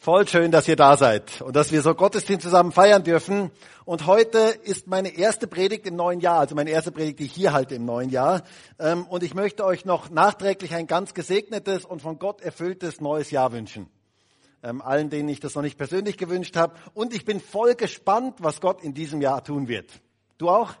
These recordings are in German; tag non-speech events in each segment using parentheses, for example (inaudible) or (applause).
Voll schön, dass ihr da seid und dass wir so Gottesdienst zusammen feiern dürfen. Und heute ist meine erste Predigt im neuen Jahr, also meine erste Predigt, die ich hier halte im neuen Jahr. Ähm, und ich möchte euch noch nachträglich ein ganz gesegnetes und von Gott erfülltes neues Jahr wünschen. Ähm, allen, denen ich das noch nicht persönlich gewünscht habe. Und ich bin voll gespannt, was Gott in diesem Jahr tun wird. Du auch?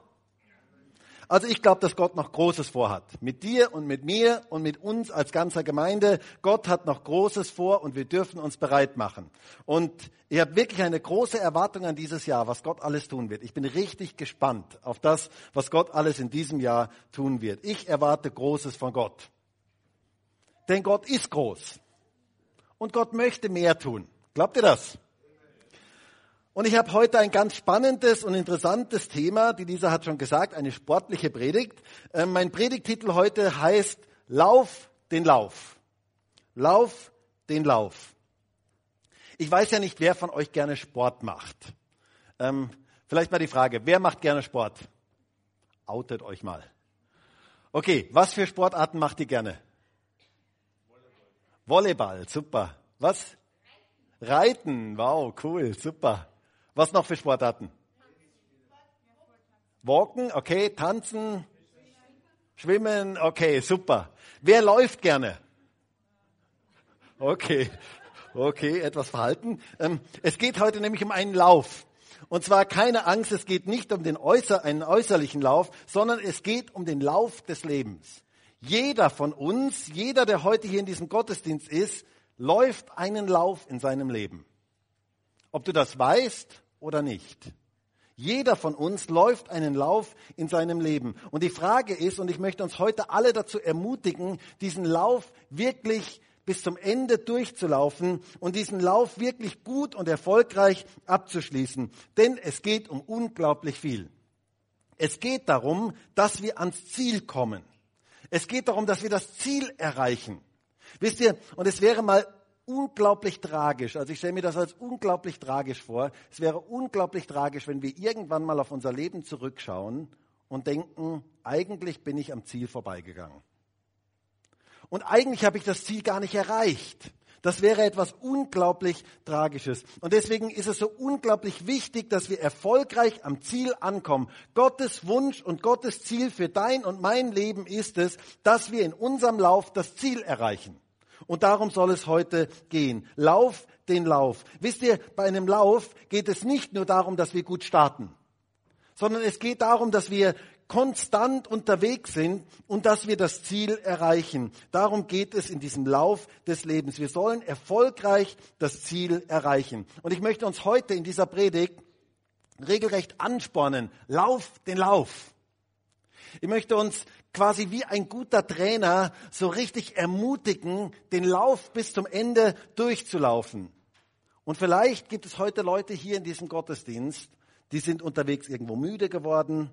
Also ich glaube, dass Gott noch Großes vorhat. Mit dir und mit mir und mit uns als ganzer Gemeinde. Gott hat noch Großes vor und wir dürfen uns bereit machen. Und ich habe wirklich eine große Erwartung an dieses Jahr, was Gott alles tun wird. Ich bin richtig gespannt auf das, was Gott alles in diesem Jahr tun wird. Ich erwarte Großes von Gott. Denn Gott ist groß. Und Gott möchte mehr tun. Glaubt ihr das? Und ich habe heute ein ganz spannendes und interessantes Thema. Die Lisa hat schon gesagt, eine sportliche Predigt. Äh, mein Predigtitel heute heißt Lauf den Lauf. Lauf den Lauf. Ich weiß ja nicht, wer von euch gerne Sport macht. Ähm, vielleicht mal die Frage, wer macht gerne Sport? Outet euch mal. Okay, was für Sportarten macht ihr gerne? Volleyball, Volleyball super. Was? Reiten, wow, cool, super. Was noch für Sportarten? Walken, okay, tanzen, schwimmen, okay, super. Wer läuft gerne? Okay, okay, etwas verhalten. Ähm, es geht heute nämlich um einen Lauf. Und zwar keine Angst, es geht nicht um den äußer, einen äußerlichen Lauf, sondern es geht um den Lauf des Lebens. Jeder von uns, jeder, der heute hier in diesem Gottesdienst ist, läuft einen Lauf in seinem Leben. Ob du das weißt oder nicht. Jeder von uns läuft einen Lauf in seinem Leben. Und die Frage ist, und ich möchte uns heute alle dazu ermutigen, diesen Lauf wirklich bis zum Ende durchzulaufen und diesen Lauf wirklich gut und erfolgreich abzuschließen. Denn es geht um unglaublich viel. Es geht darum, dass wir ans Ziel kommen. Es geht darum, dass wir das Ziel erreichen. Wisst ihr, und es wäre mal unglaublich tragisch. Also ich stelle mir das als unglaublich tragisch vor. Es wäre unglaublich tragisch, wenn wir irgendwann mal auf unser Leben zurückschauen und denken, eigentlich bin ich am Ziel vorbeigegangen. Und eigentlich habe ich das Ziel gar nicht erreicht. Das wäre etwas unglaublich Tragisches. Und deswegen ist es so unglaublich wichtig, dass wir erfolgreich am Ziel ankommen. Gottes Wunsch und Gottes Ziel für dein und mein Leben ist es, dass wir in unserem Lauf das Ziel erreichen. Und darum soll es heute gehen. Lauf den Lauf. Wisst ihr, bei einem Lauf geht es nicht nur darum, dass wir gut starten, sondern es geht darum, dass wir konstant unterwegs sind und dass wir das Ziel erreichen. Darum geht es in diesem Lauf des Lebens. Wir sollen erfolgreich das Ziel erreichen. Und ich möchte uns heute in dieser Predigt regelrecht anspornen. Lauf den Lauf. Ich möchte uns quasi wie ein guter Trainer so richtig ermutigen, den Lauf bis zum Ende durchzulaufen. Und vielleicht gibt es heute Leute hier in diesem Gottesdienst, die sind unterwegs irgendwo müde geworden,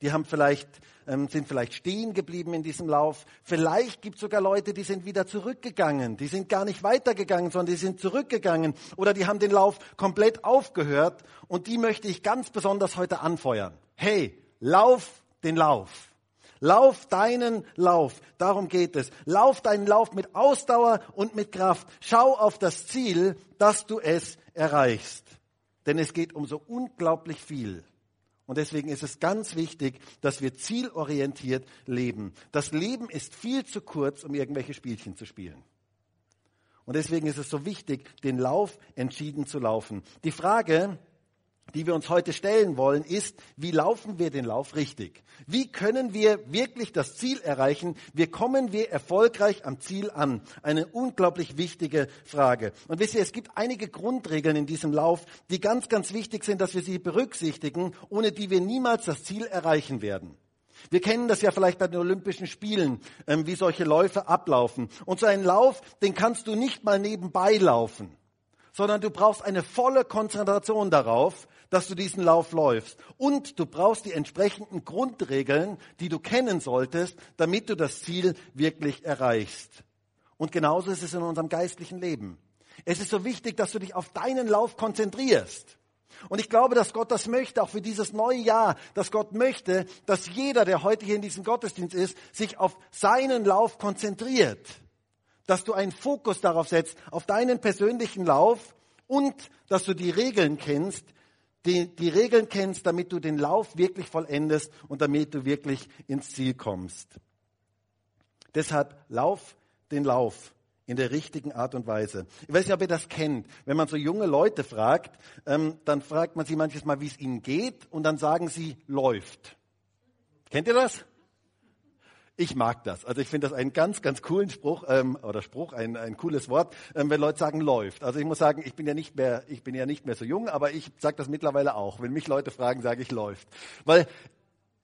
die haben vielleicht, ähm, sind vielleicht stehen geblieben in diesem Lauf. Vielleicht gibt es sogar Leute, die sind wieder zurückgegangen. Die sind gar nicht weitergegangen, sondern die sind zurückgegangen. Oder die haben den Lauf komplett aufgehört. Und die möchte ich ganz besonders heute anfeuern. Hey, lauf den Lauf. Lauf deinen Lauf, darum geht es. Lauf deinen Lauf mit Ausdauer und mit Kraft. Schau auf das Ziel, dass du es erreichst. Denn es geht um so unglaublich viel. Und deswegen ist es ganz wichtig, dass wir zielorientiert leben. Das Leben ist viel zu kurz, um irgendwelche Spielchen zu spielen. Und deswegen ist es so wichtig, den Lauf entschieden zu laufen. Die Frage, die wir uns heute stellen wollen, ist, wie laufen wir den Lauf richtig? Wie können wir wirklich das Ziel erreichen? Wie kommen wir erfolgreich am Ziel an? Eine unglaublich wichtige Frage. Und wisst ihr, es gibt einige Grundregeln in diesem Lauf, die ganz, ganz wichtig sind, dass wir sie berücksichtigen, ohne die wir niemals das Ziel erreichen werden. Wir kennen das ja vielleicht bei den Olympischen Spielen, ähm, wie solche Läufe ablaufen. Und so einen Lauf, den kannst du nicht mal nebenbei laufen sondern du brauchst eine volle Konzentration darauf, dass du diesen Lauf läufst. Und du brauchst die entsprechenden Grundregeln, die du kennen solltest, damit du das Ziel wirklich erreichst. Und genauso ist es in unserem geistlichen Leben. Es ist so wichtig, dass du dich auf deinen Lauf konzentrierst. Und ich glaube, dass Gott das möchte, auch für dieses neue Jahr, dass Gott möchte, dass jeder, der heute hier in diesem Gottesdienst ist, sich auf seinen Lauf konzentriert dass du einen Fokus darauf setzt, auf deinen persönlichen Lauf und dass du die Regeln kennst, die, die Regeln kennst, damit du den Lauf wirklich vollendest und damit du wirklich ins Ziel kommst. Deshalb lauf den Lauf in der richtigen Art und Weise. Ich weiß nicht, ob ihr das kennt. Wenn man so junge Leute fragt, ähm, dann fragt man sie manches Mal, wie es ihnen geht, und dann sagen sie, läuft. Kennt ihr das? Ich mag das. Also ich finde das einen ganz, ganz coolen Spruch ähm, oder Spruch, ein, ein cooles Wort, ähm, wenn Leute sagen läuft. Also ich muss sagen, ich bin ja nicht mehr, ich bin ja nicht mehr so jung, aber ich sage das mittlerweile auch. Wenn mich Leute fragen, sage ich läuft, weil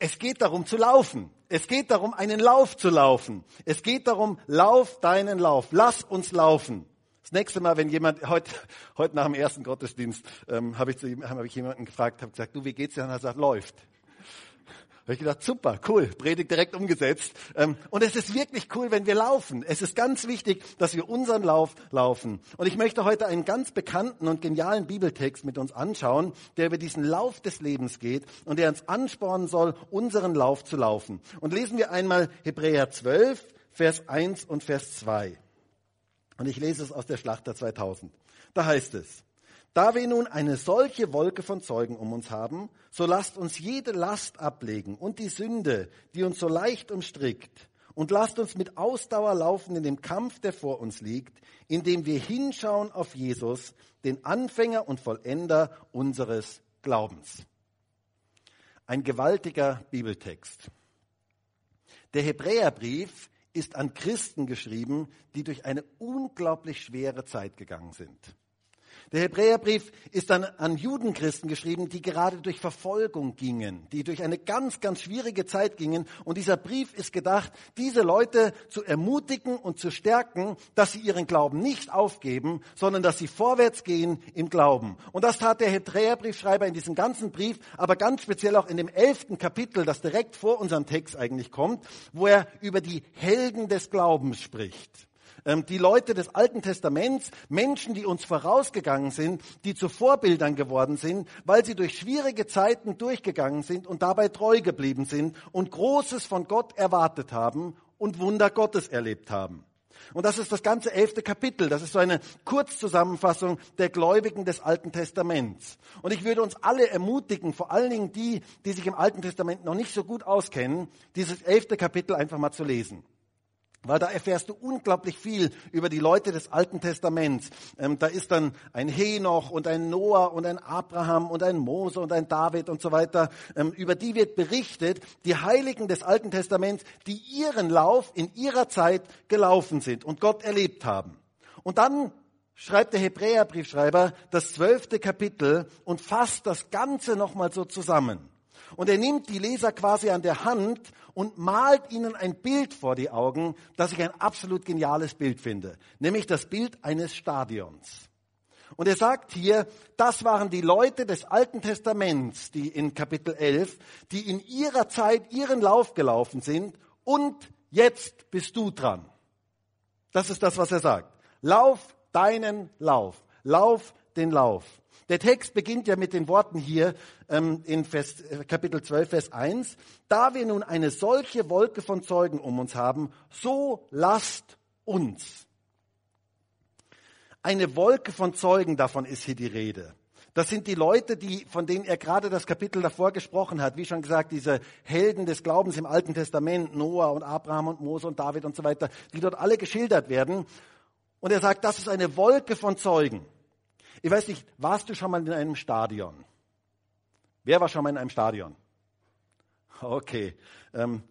es geht darum zu laufen. Es geht darum, einen Lauf zu laufen. Es geht darum, lauf deinen Lauf. Lass uns laufen. Das nächste Mal, wenn jemand heute heute nach dem ersten Gottesdienst ähm, habe ich, zu, hab ich jemanden gefragt, habe gesagt, du, wie geht's dir? Und er sagt, läuft habe ich gedacht, super, cool, Predigt direkt umgesetzt. Ähm, und es ist wirklich cool, wenn wir laufen. Es ist ganz wichtig, dass wir unseren Lauf laufen. Und ich möchte heute einen ganz bekannten und genialen Bibeltext mit uns anschauen, der über diesen Lauf des Lebens geht und der uns anspornen soll, unseren Lauf zu laufen. Und lesen wir einmal Hebräer 12, Vers 1 und Vers 2. Und ich lese es aus der Schlachter 2000. Da heißt es, da wir nun eine solche Wolke von Zeugen um uns haben, so lasst uns jede Last ablegen und die Sünde, die uns so leicht umstrickt, und lasst uns mit Ausdauer laufen in dem Kampf, der vor uns liegt, indem wir hinschauen auf Jesus, den Anfänger und Vollender unseres Glaubens. Ein gewaltiger Bibeltext. Der Hebräerbrief ist an Christen geschrieben, die durch eine unglaublich schwere Zeit gegangen sind. Der Hebräerbrief ist dann an Judenchristen geschrieben, die gerade durch Verfolgung gingen, die durch eine ganz, ganz schwierige Zeit gingen. Und dieser Brief ist gedacht, diese Leute zu ermutigen und zu stärken, dass sie ihren Glauben nicht aufgeben, sondern dass sie vorwärts gehen im Glauben. Und das tat der Hebräerbriefschreiber in diesem ganzen Brief, aber ganz speziell auch in dem elften Kapitel, das direkt vor unserem Text eigentlich kommt, wo er über die Helden des Glaubens spricht. Ähm, die Leute des Alten Testaments, Menschen, die uns vorausgegangen sind, die zu Vorbildern geworden sind, weil sie durch schwierige Zeiten durchgegangen sind und dabei treu geblieben sind und Großes von Gott erwartet haben und Wunder Gottes erlebt haben. Und das ist das ganze elfte Kapitel. Das ist so eine Kurzzusammenfassung der Gläubigen des Alten Testaments. Und ich würde uns alle ermutigen, vor allen Dingen die, die sich im Alten Testament noch nicht so gut auskennen, dieses elfte Kapitel einfach mal zu lesen. Weil da erfährst du unglaublich viel über die Leute des Alten Testaments. Ähm, da ist dann ein Henoch und ein Noah und ein Abraham und ein Mose und ein David und so weiter. Ähm, über die wird berichtet, die Heiligen des Alten Testaments, die ihren Lauf in ihrer Zeit gelaufen sind und Gott erlebt haben. Und dann schreibt der Hebräerbriefschreiber das zwölfte Kapitel und fasst das Ganze nochmal so zusammen. Und er nimmt die Leser quasi an der Hand und malt ihnen ein Bild vor die Augen, das ich ein absolut geniales Bild finde, nämlich das Bild eines Stadions. Und er sagt hier, das waren die Leute des Alten Testaments, die in Kapitel 11, die in ihrer Zeit ihren Lauf gelaufen sind und jetzt bist du dran. Das ist das, was er sagt. Lauf deinen Lauf. Lauf den Lauf. Der Text beginnt ja mit den Worten hier ähm, in Vers, äh, Kapitel 12, Vers 1. Da wir nun eine solche Wolke von Zeugen um uns haben, so lasst uns. Eine Wolke von Zeugen, davon ist hier die Rede. Das sind die Leute, die, von denen er gerade das Kapitel davor gesprochen hat. Wie schon gesagt, diese Helden des Glaubens im Alten Testament, Noah und Abraham und Mose und David und so weiter, die dort alle geschildert werden. Und er sagt, das ist eine Wolke von Zeugen. Ich weiß nicht, warst du schon mal in einem Stadion? Wer war schon mal in einem Stadion? Okay. Ähm,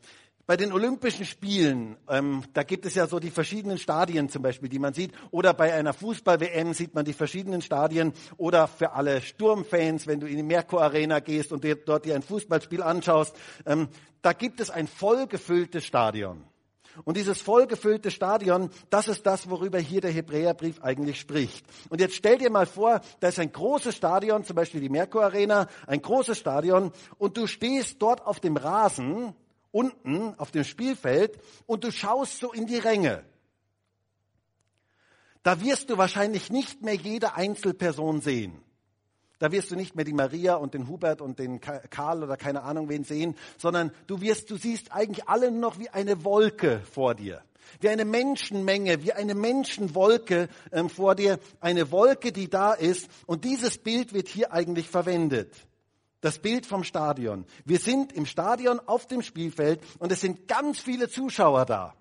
bei den Olympischen Spielen, ähm, da gibt es ja so die verschiedenen Stadien zum Beispiel, die man sieht. Oder bei einer Fußball-WM sieht man die verschiedenen Stadien. Oder für alle Sturmfans, wenn du in die Merkur Arena gehst und dir, dort dir ein Fußballspiel anschaust, ähm, da gibt es ein vollgefülltes Stadion. Und dieses vollgefüllte Stadion, das ist das, worüber hier der Hebräerbrief eigentlich spricht. Und jetzt stell dir mal vor, da ist ein großes Stadion, zum Beispiel die Merkur Arena, ein großes Stadion, und du stehst dort auf dem Rasen, unten auf dem Spielfeld, und du schaust so in die Ränge. Da wirst du wahrscheinlich nicht mehr jede Einzelperson sehen. Da wirst du nicht mehr die Maria und den Hubert und den Karl oder keine Ahnung wen sehen, sondern du wirst, du siehst eigentlich alle noch wie eine Wolke vor dir. Wie eine Menschenmenge, wie eine Menschenwolke ähm, vor dir. Eine Wolke, die da ist. Und dieses Bild wird hier eigentlich verwendet. Das Bild vom Stadion. Wir sind im Stadion auf dem Spielfeld und es sind ganz viele Zuschauer da.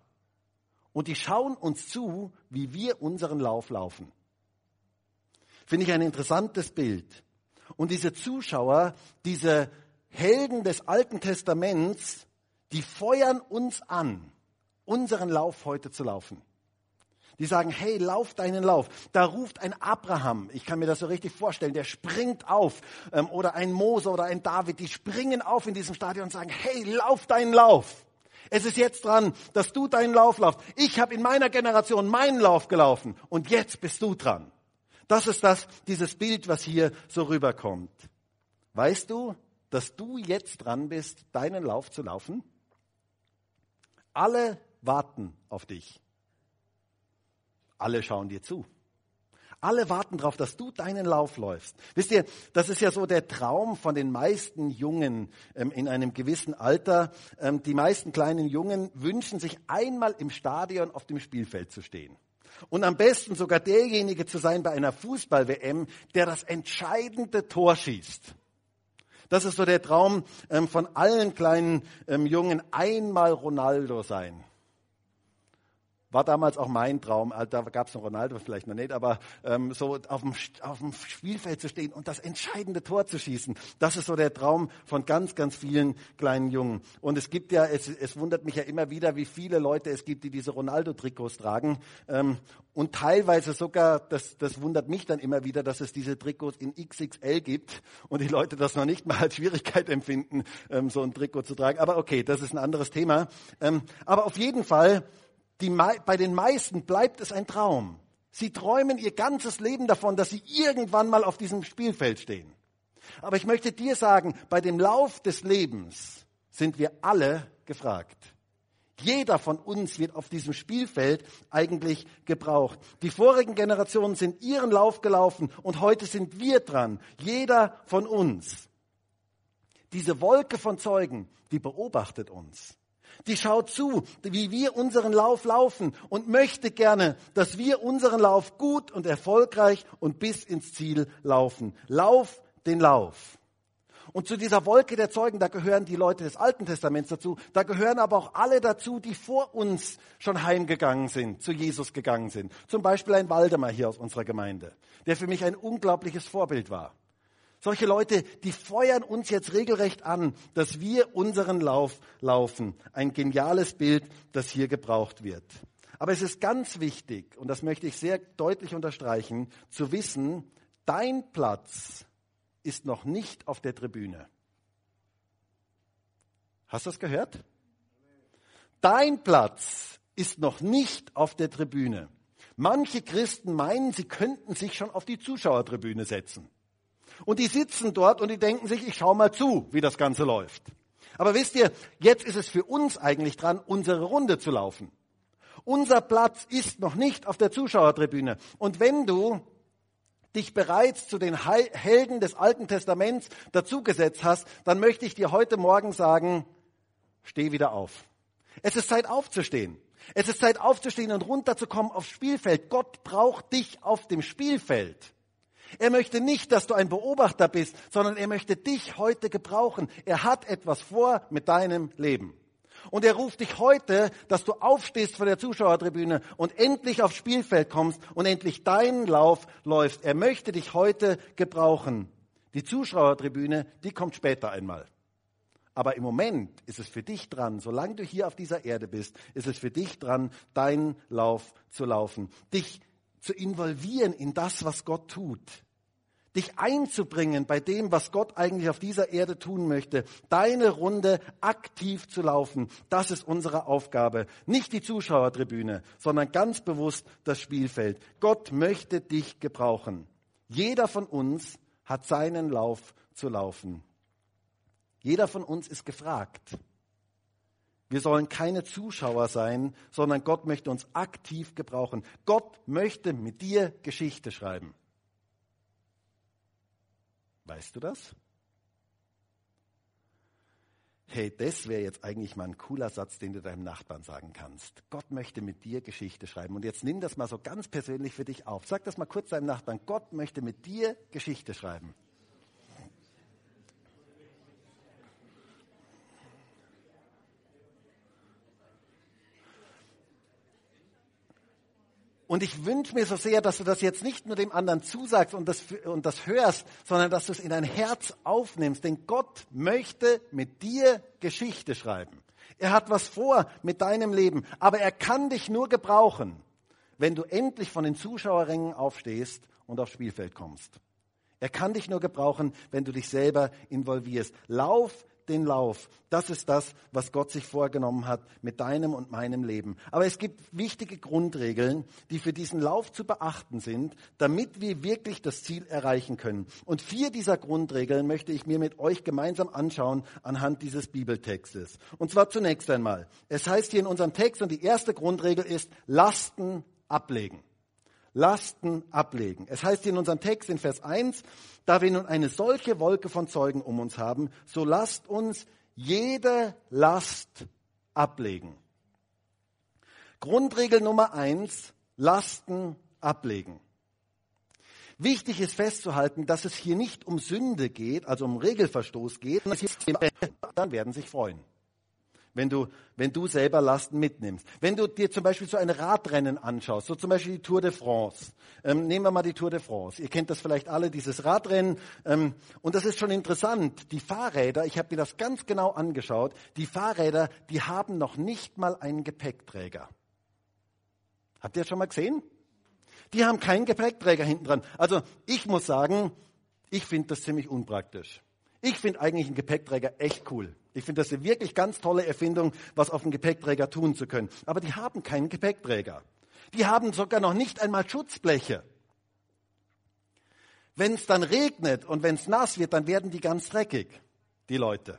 Und die schauen uns zu, wie wir unseren Lauf laufen. Finde ich ein interessantes Bild. Und diese Zuschauer, diese Helden des Alten Testaments, die feuern uns an, unseren Lauf heute zu laufen. Die sagen, hey, lauf deinen Lauf. Da ruft ein Abraham, ich kann mir das so richtig vorstellen, der springt auf. Ähm, oder ein Mose oder ein David, die springen auf in diesem Stadion und sagen, hey, lauf deinen Lauf. Es ist jetzt dran, dass du deinen Lauf laufst. Ich habe in meiner Generation meinen Lauf gelaufen und jetzt bist du dran. Das ist das, dieses Bild, was hier so rüberkommt. Weißt du, dass du jetzt dran bist, deinen Lauf zu laufen? Alle warten auf dich. Alle schauen dir zu. Alle warten darauf, dass du deinen Lauf läufst. Wisst ihr, das ist ja so der Traum von den meisten Jungen ähm, in einem gewissen Alter. Ähm, die meisten kleinen Jungen wünschen sich einmal im Stadion auf dem Spielfeld zu stehen. Und am besten sogar derjenige zu sein bei einer Fußball-WM, der das entscheidende Tor schießt. Das ist so der Traum ähm, von allen kleinen ähm, Jungen, einmal Ronaldo sein. War damals auch mein Traum. Äh, da gab es noch Ronaldo vielleicht noch nicht, aber ähm, so auf dem, auf dem Spielfeld zu stehen und das entscheidende Tor zu schießen, das ist so der Traum von ganz, ganz vielen kleinen Jungen. Und es gibt ja, es, es wundert mich ja immer wieder, wie viele Leute es gibt, die diese Ronaldo-Trikots tragen. Ähm, und teilweise sogar, das, das wundert mich dann immer wieder, dass es diese Trikots in XXL gibt und die Leute das noch nicht mal als Schwierigkeit empfinden, ähm, so ein Trikot zu tragen. Aber okay, das ist ein anderes Thema. Ähm, aber auf jeden Fall die, bei den meisten bleibt es ein Traum. Sie träumen ihr ganzes Leben davon, dass sie irgendwann mal auf diesem Spielfeld stehen. Aber ich möchte dir sagen, bei dem Lauf des Lebens sind wir alle gefragt. Jeder von uns wird auf diesem Spielfeld eigentlich gebraucht. Die vorigen Generationen sind ihren Lauf gelaufen und heute sind wir dran. Jeder von uns. Diese Wolke von Zeugen, die beobachtet uns die schaut zu, wie wir unseren Lauf laufen und möchte gerne, dass wir unseren Lauf gut und erfolgreich und bis ins Ziel laufen. Lauf den Lauf. Und zu dieser Wolke der Zeugen, da gehören die Leute des Alten Testaments dazu, da gehören aber auch alle dazu, die vor uns schon heimgegangen sind, zu Jesus gegangen sind. Zum Beispiel ein Waldemar hier aus unserer Gemeinde, der für mich ein unglaubliches Vorbild war. Solche Leute, die feuern uns jetzt regelrecht an, dass wir unseren Lauf laufen. Ein geniales Bild, das hier gebraucht wird. Aber es ist ganz wichtig, und das möchte ich sehr deutlich unterstreichen, zu wissen, dein Platz ist noch nicht auf der Tribüne. Hast du das gehört? Dein Platz ist noch nicht auf der Tribüne. Manche Christen meinen, sie könnten sich schon auf die Zuschauertribüne setzen. Und die sitzen dort und die denken sich, ich schau mal zu, wie das Ganze läuft. Aber wisst ihr, jetzt ist es für uns eigentlich dran, unsere Runde zu laufen. Unser Platz ist noch nicht auf der Zuschauertribüne. Und wenn du dich bereits zu den Helden des Alten Testaments dazugesetzt hast, dann möchte ich dir heute Morgen sagen, steh wieder auf. Es ist Zeit aufzustehen. Es ist Zeit aufzustehen und runterzukommen aufs Spielfeld. Gott braucht dich auf dem Spielfeld. Er möchte nicht, dass du ein Beobachter bist, sondern er möchte dich heute gebrauchen. Er hat etwas vor mit deinem Leben. Und er ruft dich heute, dass du aufstehst vor der Zuschauertribüne und endlich aufs Spielfeld kommst und endlich deinen Lauf läufst. Er möchte dich heute gebrauchen. Die Zuschauertribüne, die kommt später einmal. Aber im Moment ist es für dich dran, solange du hier auf dieser Erde bist, ist es für dich dran, deinen Lauf zu laufen. Dich zu involvieren in das, was Gott tut. Dich einzubringen bei dem, was Gott eigentlich auf dieser Erde tun möchte. Deine Runde aktiv zu laufen. Das ist unsere Aufgabe. Nicht die Zuschauertribüne, sondern ganz bewusst das Spielfeld. Gott möchte dich gebrauchen. Jeder von uns hat seinen Lauf zu laufen. Jeder von uns ist gefragt. Wir sollen keine Zuschauer sein, sondern Gott möchte uns aktiv gebrauchen. Gott möchte mit dir Geschichte schreiben. Weißt du das? Hey, das wäre jetzt eigentlich mal ein cooler Satz, den du deinem Nachbarn sagen kannst. Gott möchte mit dir Geschichte schreiben. Und jetzt nimm das mal so ganz persönlich für dich auf. Sag das mal kurz deinem Nachbarn. Gott möchte mit dir Geschichte schreiben. Und ich wünsche mir so sehr, dass du das jetzt nicht nur dem anderen zusagst und das, und das hörst, sondern dass du es in dein Herz aufnimmst. Denn Gott möchte mit dir Geschichte schreiben. Er hat was vor mit deinem Leben, aber er kann dich nur gebrauchen, wenn du endlich von den Zuschauerrängen aufstehst und aufs Spielfeld kommst. Er kann dich nur gebrauchen, wenn du dich selber involvierst. Lauf den Lauf. Das ist das, was Gott sich vorgenommen hat mit deinem und meinem Leben. Aber es gibt wichtige Grundregeln, die für diesen Lauf zu beachten sind, damit wir wirklich das Ziel erreichen können. Und vier dieser Grundregeln möchte ich mir mit euch gemeinsam anschauen anhand dieses Bibeltextes. Und zwar zunächst einmal. Es heißt hier in unserem Text und die erste Grundregel ist Lasten ablegen. Lasten ablegen. Es heißt in unserem Text in Vers 1, da wir nun eine solche Wolke von Zeugen um uns haben, so lasst uns jede Last ablegen. Grundregel Nummer eins, Lasten ablegen. Wichtig ist festzuhalten, dass es hier nicht um Sünde geht, also um Regelverstoß geht, dann werden sich freuen wenn du, wenn du selber Lasten mitnimmst. Wenn du dir zum Beispiel so ein Radrennen anschaust, so zum Beispiel die Tour de France. Ähm, nehmen wir mal die Tour de France. Ihr kennt das vielleicht alle, dieses Radrennen. Ähm, und das ist schon interessant. Die Fahrräder, ich habe mir das ganz genau angeschaut, die Fahrräder, die haben noch nicht mal einen Gepäckträger. Habt ihr das schon mal gesehen? Die haben keinen Gepäckträger hinten dran. Also ich muss sagen, ich finde das ziemlich unpraktisch. Ich finde eigentlich einen Gepäckträger echt cool. Ich finde das eine wirklich ganz tolle Erfindung, was auf dem Gepäckträger tun zu können. Aber die haben keinen Gepäckträger. Die haben sogar noch nicht einmal Schutzbleche. Wenn es dann regnet und wenn es nass wird, dann werden die ganz dreckig, die Leute.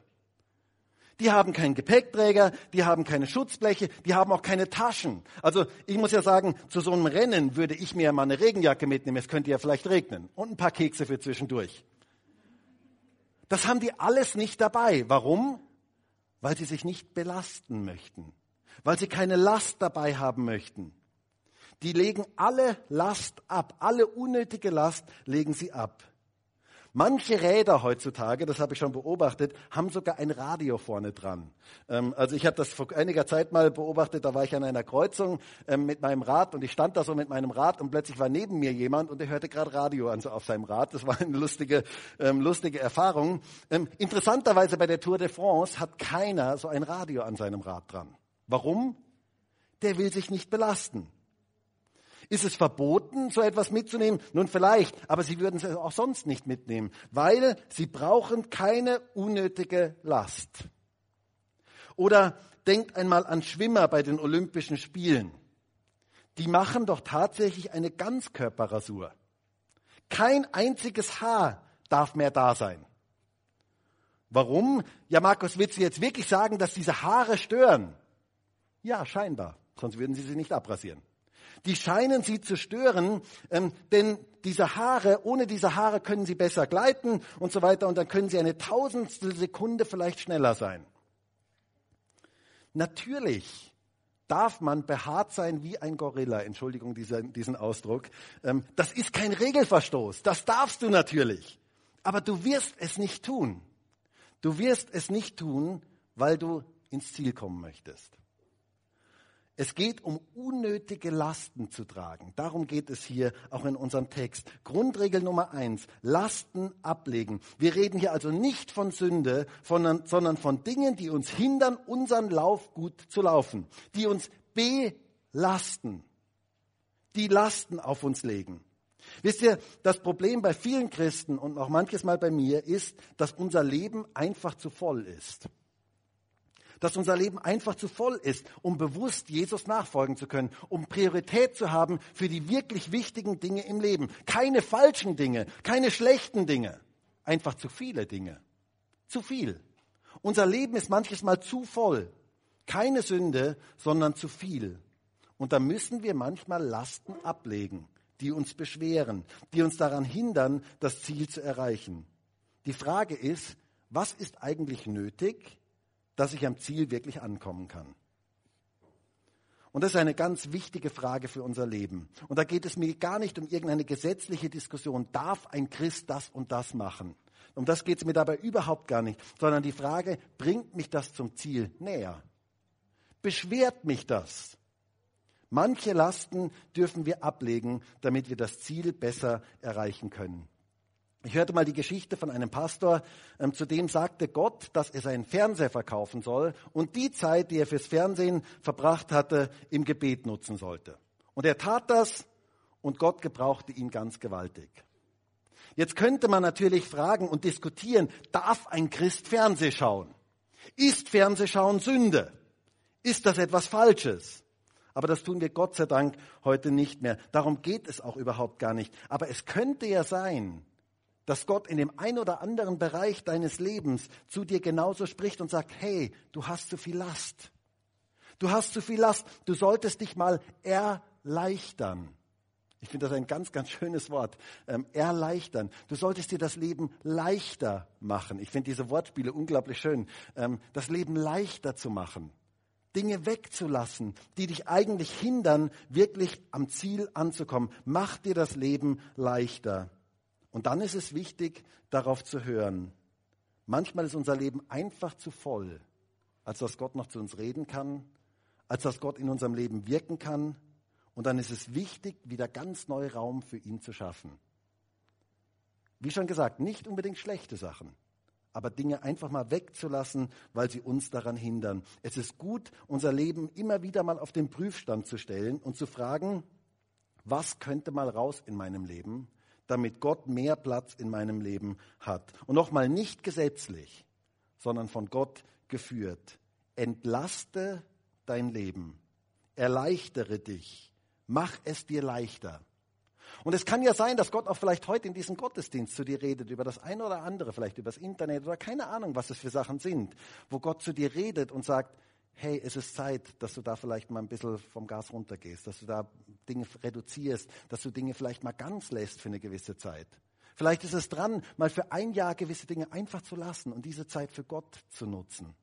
Die haben keinen Gepäckträger, die haben keine Schutzbleche, die haben auch keine Taschen. Also ich muss ja sagen, zu so einem Rennen würde ich mir mal eine Regenjacke mitnehmen, es könnte ja vielleicht regnen und ein paar Kekse für zwischendurch. Das haben die alles nicht dabei. Warum? Weil sie sich nicht belasten möchten. Weil sie keine Last dabei haben möchten. Die legen alle Last ab. Alle unnötige Last legen sie ab. Manche Räder heutzutage, das habe ich schon beobachtet, haben sogar ein Radio vorne dran. Ähm, also ich habe das vor einiger Zeit mal beobachtet, da war ich an einer Kreuzung ähm, mit meinem Rad und ich stand da so mit meinem Rad und plötzlich war neben mir jemand und der hörte gerade Radio an, so auf seinem Rad. Das war eine lustige, ähm, lustige Erfahrung. Ähm, interessanterweise bei der Tour de France hat keiner so ein Radio an seinem Rad dran. Warum? Der will sich nicht belasten. Ist es verboten, so etwas mitzunehmen? Nun vielleicht, aber sie würden es auch sonst nicht mitnehmen, weil sie brauchen keine unnötige Last. Oder denkt einmal an Schwimmer bei den Olympischen Spielen. Die machen doch tatsächlich eine Ganzkörperrasur. Kein einziges Haar darf mehr da sein. Warum? Ja, Markus, willst du jetzt wirklich sagen, dass diese Haare stören? Ja, scheinbar. Sonst würden sie sie nicht abrasieren die scheinen sie zu stören, ähm, denn diese Haare, ohne diese Haare können sie besser gleiten und so weiter und dann können sie eine tausendstel Sekunde vielleicht schneller sein. Natürlich darf man behaart sein wie ein Gorilla, Entschuldigung diesen, diesen Ausdruck. Ähm, das ist kein Regelverstoß, das darfst du natürlich. Aber du wirst es nicht tun. Du wirst es nicht tun, weil du ins Ziel kommen möchtest. Es geht um unnötige Lasten zu tragen. Darum geht es hier auch in unserem Text. Grundregel Nummer eins, Lasten ablegen. Wir reden hier also nicht von Sünde, sondern von Dingen, die uns hindern, unseren Lauf gut zu laufen, die uns belasten, die Lasten auf uns legen. Wisst ihr, das Problem bei vielen Christen und auch manches Mal bei mir ist, dass unser Leben einfach zu voll ist dass unser Leben einfach zu voll ist, um bewusst Jesus nachfolgen zu können, um Priorität zu haben für die wirklich wichtigen Dinge im Leben. Keine falschen Dinge, keine schlechten Dinge, einfach zu viele Dinge. Zu viel. Unser Leben ist manches Mal zu voll. Keine Sünde, sondern zu viel. Und da müssen wir manchmal Lasten ablegen, die uns beschweren, die uns daran hindern, das Ziel zu erreichen. Die Frage ist, was ist eigentlich nötig, dass ich am Ziel wirklich ankommen kann? Und das ist eine ganz wichtige Frage für unser Leben. Und da geht es mir gar nicht um irgendeine gesetzliche Diskussion, darf ein Christ das und das machen? Um das geht es mir dabei überhaupt gar nicht, sondern die Frage, bringt mich das zum Ziel näher? Beschwert mich das? Manche Lasten dürfen wir ablegen, damit wir das Ziel besser erreichen können. Ich hörte mal die Geschichte von einem Pastor, ähm, zu dem sagte Gott, dass er seinen Fernseher verkaufen soll und die Zeit, die er fürs Fernsehen verbracht hatte, im Gebet nutzen sollte. Und er tat das und Gott gebrauchte ihn ganz gewaltig. Jetzt könnte man natürlich fragen und diskutieren, darf ein Christ Fernseh schauen? Ist Fernsehschauen Sünde? Ist das etwas Falsches? Aber das tun wir Gott sei Dank heute nicht mehr. Darum geht es auch überhaupt gar nicht. Aber es könnte ja sein, dass Gott in dem ein oder anderen Bereich deines Lebens zu dir genauso spricht und sagt, hey, du hast zu viel Last. Du hast zu viel Last. Du solltest dich mal erleichtern. Ich finde das ein ganz, ganz schönes Wort. Ähm, erleichtern. Du solltest dir das Leben leichter machen. Ich finde diese Wortspiele unglaublich schön. Ähm, das Leben leichter zu machen. Dinge wegzulassen, die dich eigentlich hindern, wirklich am Ziel anzukommen. Mach dir das Leben leichter. Und dann ist es wichtig, darauf zu hören. Manchmal ist unser Leben einfach zu voll, als dass Gott noch zu uns reden kann, als dass Gott in unserem Leben wirken kann. Und dann ist es wichtig, wieder ganz neu Raum für ihn zu schaffen. Wie schon gesagt, nicht unbedingt schlechte Sachen, aber Dinge einfach mal wegzulassen, weil sie uns daran hindern. Es ist gut, unser Leben immer wieder mal auf den Prüfstand zu stellen und zu fragen, was könnte mal raus in meinem Leben? Damit Gott mehr Platz in meinem Leben hat. Und nochmal nicht gesetzlich, sondern von Gott geführt. Entlaste dein Leben, erleichtere dich, mach es dir leichter. Und es kann ja sein, dass Gott auch vielleicht heute in diesem Gottesdienst zu dir redet über das eine oder andere, vielleicht über das Internet oder keine Ahnung, was es für Sachen sind, wo Gott zu dir redet und sagt, hey, es ist Zeit, dass du da vielleicht mal ein bisschen vom Gas runtergehst, dass du da Dinge reduzierst, dass du Dinge vielleicht mal ganz lässt für eine gewisse Zeit. Vielleicht ist es dran, mal für ein Jahr gewisse Dinge einfach zu lassen und diese Zeit für Gott zu nutzen.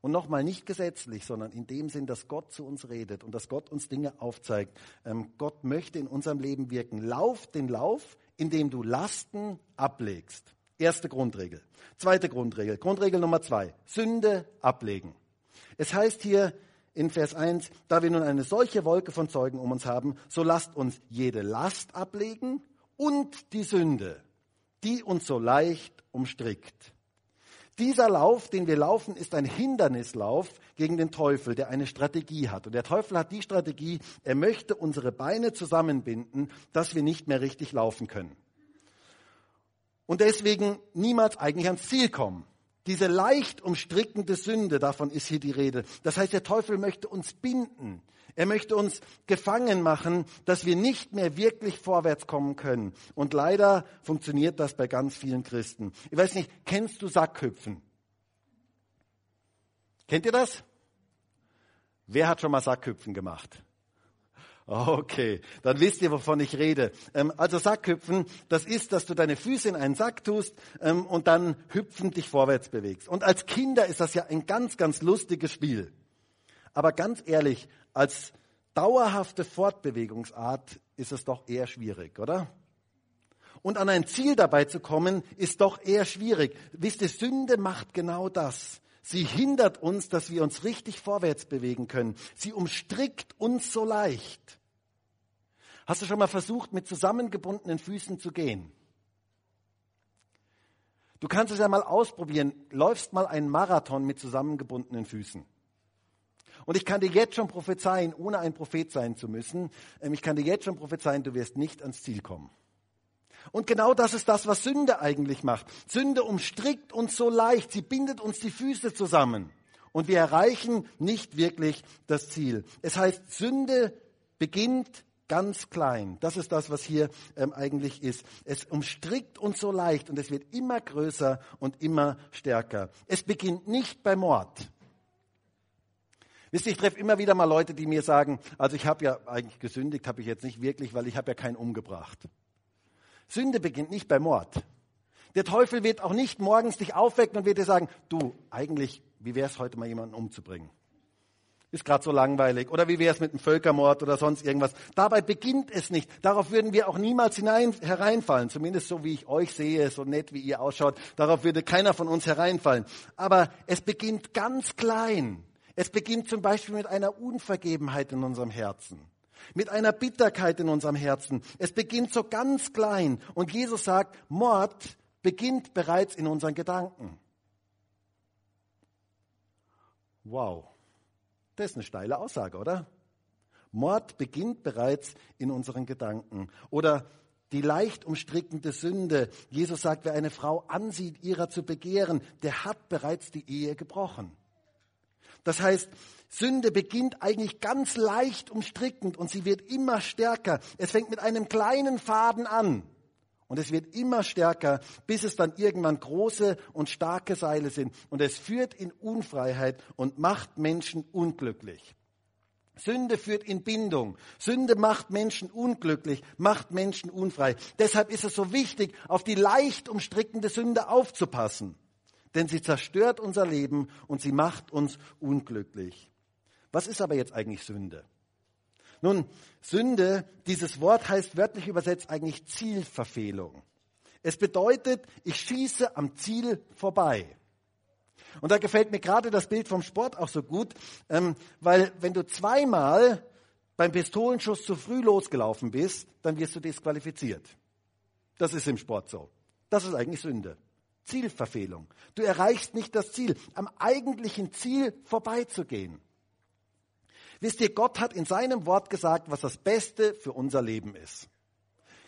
Und nochmal nicht gesetzlich, sondern in dem Sinn, dass Gott zu uns redet und dass Gott uns Dinge aufzeigt. Ähm, Gott möchte in unserem Leben wirken. Lauf den Lauf, indem du Lasten ablegst. Erste Grundregel. Zweite Grundregel. Grundregel Nummer zwei. Sünde ablegen. Es heißt hier in Vers 1, da wir nun eine solche Wolke von Zeugen um uns haben, so lasst uns jede Last ablegen und die Sünde, die uns so leicht umstrickt. Dieser Lauf, den wir laufen, ist ein Hindernislauf gegen den Teufel, der eine Strategie hat. Und der Teufel hat die Strategie, er möchte unsere Beine zusammenbinden, dass wir nicht mehr richtig laufen können. Und deswegen niemals eigentlich ans Ziel kommen. Diese leicht umstrickende Sünde, davon ist hier die Rede. Das heißt, der Teufel möchte uns binden. Er möchte uns gefangen machen, dass wir nicht mehr wirklich vorwärts kommen können. Und leider funktioniert das bei ganz vielen Christen. Ich weiß nicht, kennst du Sackhüpfen? Kennt ihr das? Wer hat schon mal Sackhüpfen gemacht? Okay, dann wisst ihr, wovon ich rede. Ähm, also Sackhüpfen, das ist, dass du deine Füße in einen Sack tust ähm, und dann hüpfend dich vorwärts bewegst. Und als Kinder ist das ja ein ganz, ganz lustiges Spiel. Aber ganz ehrlich, als dauerhafte Fortbewegungsart ist es doch eher schwierig, oder? Und an ein Ziel dabei zu kommen, ist doch eher schwierig. Wisst ihr, Sünde macht genau das. Sie hindert uns, dass wir uns richtig vorwärts bewegen können. Sie umstrickt uns so leicht. Hast du schon mal versucht, mit zusammengebundenen Füßen zu gehen? Du kannst es ja mal ausprobieren. Läufst mal einen Marathon mit zusammengebundenen Füßen. Und ich kann dir jetzt schon prophezeien, ohne ein Prophet sein zu müssen, ähm, ich kann dir jetzt schon prophezeien, du wirst nicht ans Ziel kommen. Und genau das ist das, was Sünde eigentlich macht. Sünde umstrickt uns so leicht, sie bindet uns die Füße zusammen. Und wir erreichen nicht wirklich das Ziel. Es heißt, Sünde beginnt ganz klein. Das ist das, was hier ähm, eigentlich ist. Es umstrickt uns so leicht und es wird immer größer und immer stärker. Es beginnt nicht bei Mord. Wisst ihr, ich treffe immer wieder mal Leute, die mir sagen, also ich habe ja eigentlich gesündigt, habe ich jetzt nicht wirklich, weil ich habe ja keinen umgebracht. Sünde beginnt nicht bei Mord. Der Teufel wird auch nicht morgens dich aufwecken und wird dir sagen, du, eigentlich, wie wäre es heute mal jemanden umzubringen? Ist gerade so langweilig. Oder wie wäre es mit einem Völkermord oder sonst irgendwas? Dabei beginnt es nicht. Darauf würden wir auch niemals hinein, hereinfallen. Zumindest so wie ich euch sehe, so nett wie ihr ausschaut. Darauf würde keiner von uns hereinfallen. Aber es beginnt ganz klein. Es beginnt zum Beispiel mit einer Unvergebenheit in unserem Herzen. Mit einer Bitterkeit in unserem Herzen. Es beginnt so ganz klein. Und Jesus sagt, Mord beginnt bereits in unseren Gedanken. Wow. Das ist eine steile Aussage, oder? Mord beginnt bereits in unseren Gedanken. Oder die leicht umstrickende Sünde. Jesus sagt, wer eine Frau ansieht, ihrer zu begehren, der hat bereits die Ehe gebrochen. Das heißt, Sünde beginnt eigentlich ganz leicht umstrickend und sie wird immer stärker. Es fängt mit einem kleinen Faden an und es wird immer stärker, bis es dann irgendwann große und starke Seile sind. Und es führt in Unfreiheit und macht Menschen unglücklich. Sünde führt in Bindung. Sünde macht Menschen unglücklich, macht Menschen unfrei. Deshalb ist es so wichtig, auf die leicht umstrickende Sünde aufzupassen. Denn sie zerstört unser Leben und sie macht uns unglücklich. Was ist aber jetzt eigentlich Sünde? Nun, Sünde, dieses Wort heißt wörtlich übersetzt eigentlich Zielverfehlung. Es bedeutet, ich schieße am Ziel vorbei. Und da gefällt mir gerade das Bild vom Sport auch so gut, ähm, weil wenn du zweimal beim Pistolenschuss zu früh losgelaufen bist, dann wirst du disqualifiziert. Das ist im Sport so. Das ist eigentlich Sünde. Zielverfehlung. Du erreichst nicht das Ziel, am eigentlichen Ziel vorbeizugehen. Wisst ihr, Gott hat in seinem Wort gesagt, was das Beste für unser Leben ist.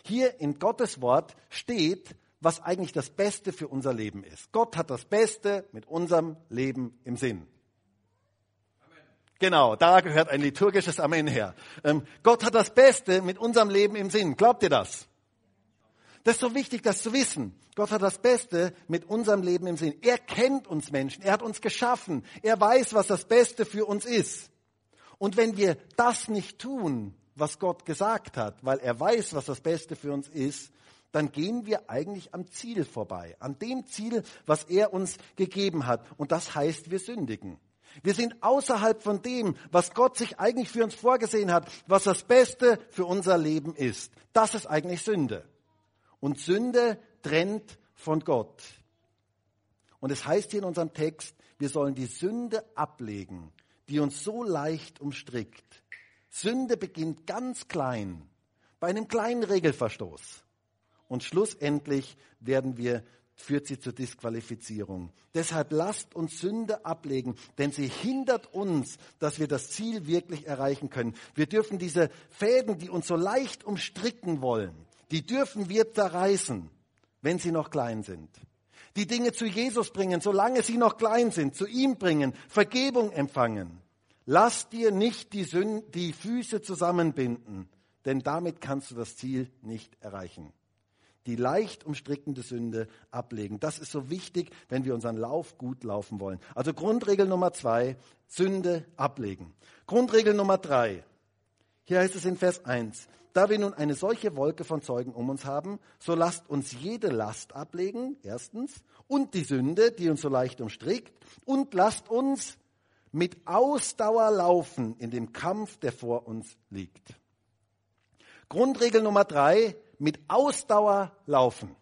Hier in Gottes Wort steht, was eigentlich das Beste für unser Leben ist. Gott hat das Beste mit unserem Leben im Sinn. Amen. Genau, da gehört ein liturgisches Amen her. Ähm, Gott hat das Beste mit unserem Leben im Sinn. Glaubt ihr das? Das ist so wichtig, das zu wissen. Gott hat das Beste mit unserem Leben im Sinn. Er kennt uns Menschen. Er hat uns geschaffen. Er weiß, was das Beste für uns ist. Und wenn wir das nicht tun, was Gott gesagt hat, weil er weiß, was das Beste für uns ist, dann gehen wir eigentlich am Ziel vorbei, an dem Ziel, was er uns gegeben hat. Und das heißt, wir sündigen. Wir sind außerhalb von dem, was Gott sich eigentlich für uns vorgesehen hat, was das Beste für unser Leben ist. Das ist eigentlich Sünde. Und Sünde trennt von Gott. Und es heißt hier in unserem Text, wir sollen die Sünde ablegen die uns so leicht umstrickt. Sünde beginnt ganz klein, bei einem kleinen Regelverstoß. Und schlussendlich werden wir, führt sie zur Disqualifizierung. Deshalb lasst uns Sünde ablegen, denn sie hindert uns, dass wir das Ziel wirklich erreichen können. Wir dürfen diese Fäden, die uns so leicht umstricken wollen, die dürfen wir zerreißen, wenn sie noch klein sind die Dinge zu Jesus bringen, solange sie noch klein sind, zu ihm bringen, Vergebung empfangen. Lass dir nicht die, Sünde, die Füße zusammenbinden, denn damit kannst du das Ziel nicht erreichen. Die leicht umstrickende Sünde ablegen. Das ist so wichtig, wenn wir unseren Lauf gut laufen wollen. Also Grundregel Nummer zwei, Sünde ablegen. Grundregel Nummer drei, hier heißt es in Vers 1, da wir nun eine solche Wolke von Zeugen um uns haben, so lasst uns jede Last ablegen, erstens, und die Sünde, die uns so leicht umstrickt, und lasst uns mit Ausdauer laufen in dem Kampf, der vor uns liegt. Grundregel Nummer drei, mit Ausdauer laufen.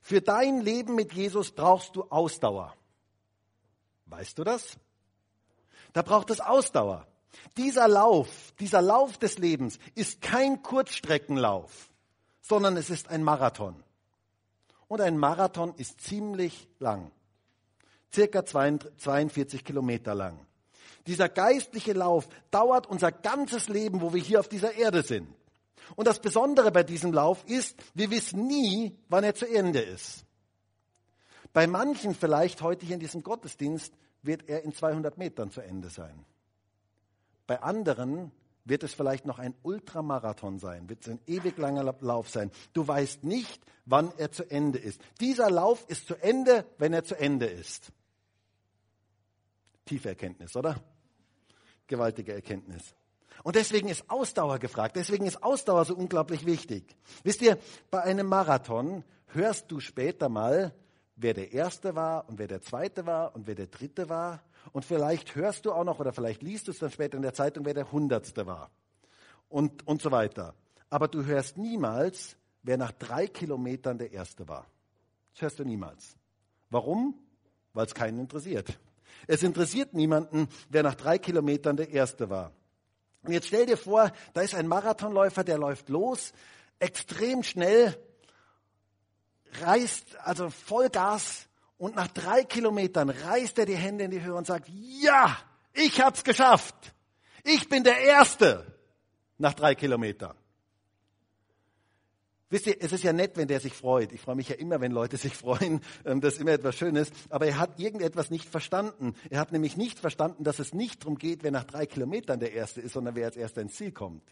Für dein Leben mit Jesus brauchst du Ausdauer. Weißt du das? Da braucht es Ausdauer. Dieser Lauf, dieser Lauf des Lebens ist kein Kurzstreckenlauf, sondern es ist ein Marathon. Und ein Marathon ist ziemlich lang, circa 42 Kilometer lang. Dieser geistliche Lauf dauert unser ganzes Leben, wo wir hier auf dieser Erde sind. Und das Besondere bei diesem Lauf ist, wir wissen nie, wann er zu Ende ist. Bei manchen vielleicht heute hier in diesem Gottesdienst wird er in 200 Metern zu Ende sein. Bei anderen wird es vielleicht noch ein Ultramarathon sein, wird es ein ewig langer Lauf sein. Du weißt nicht, wann er zu Ende ist. Dieser Lauf ist zu Ende, wenn er zu Ende ist. Tiefe Erkenntnis, oder? Gewaltige Erkenntnis. Und deswegen ist Ausdauer gefragt. Deswegen ist Ausdauer so unglaublich wichtig. Wisst ihr, bei einem Marathon hörst du später mal, wer der Erste war und wer der Zweite war und wer der Dritte war. Und vielleicht hörst du auch noch oder vielleicht liest du es dann später in der Zeitung, wer der Hundertste war. Und, und so weiter. Aber du hörst niemals, wer nach drei Kilometern der Erste war. Das hörst du niemals. Warum? Weil es keinen interessiert. Es interessiert niemanden, wer nach drei Kilometern der Erste war. Und jetzt stell dir vor, da ist ein Marathonläufer, der läuft los, extrem schnell, reißt also Vollgas und nach drei Kilometern reißt er die Hände in die Höhe und sagt, ja, ich hab's geschafft. Ich bin der Erste nach drei Kilometern. Wisst ihr, es ist ja nett, wenn der sich freut. Ich freue mich ja immer, wenn Leute (laughs) sich freuen. Ähm, das ist immer etwas Schönes. Aber er hat irgendetwas nicht verstanden. Er hat nämlich nicht verstanden, dass es nicht darum geht, wer nach drei Kilometern der Erste ist, sondern wer als Erster ins Ziel kommt.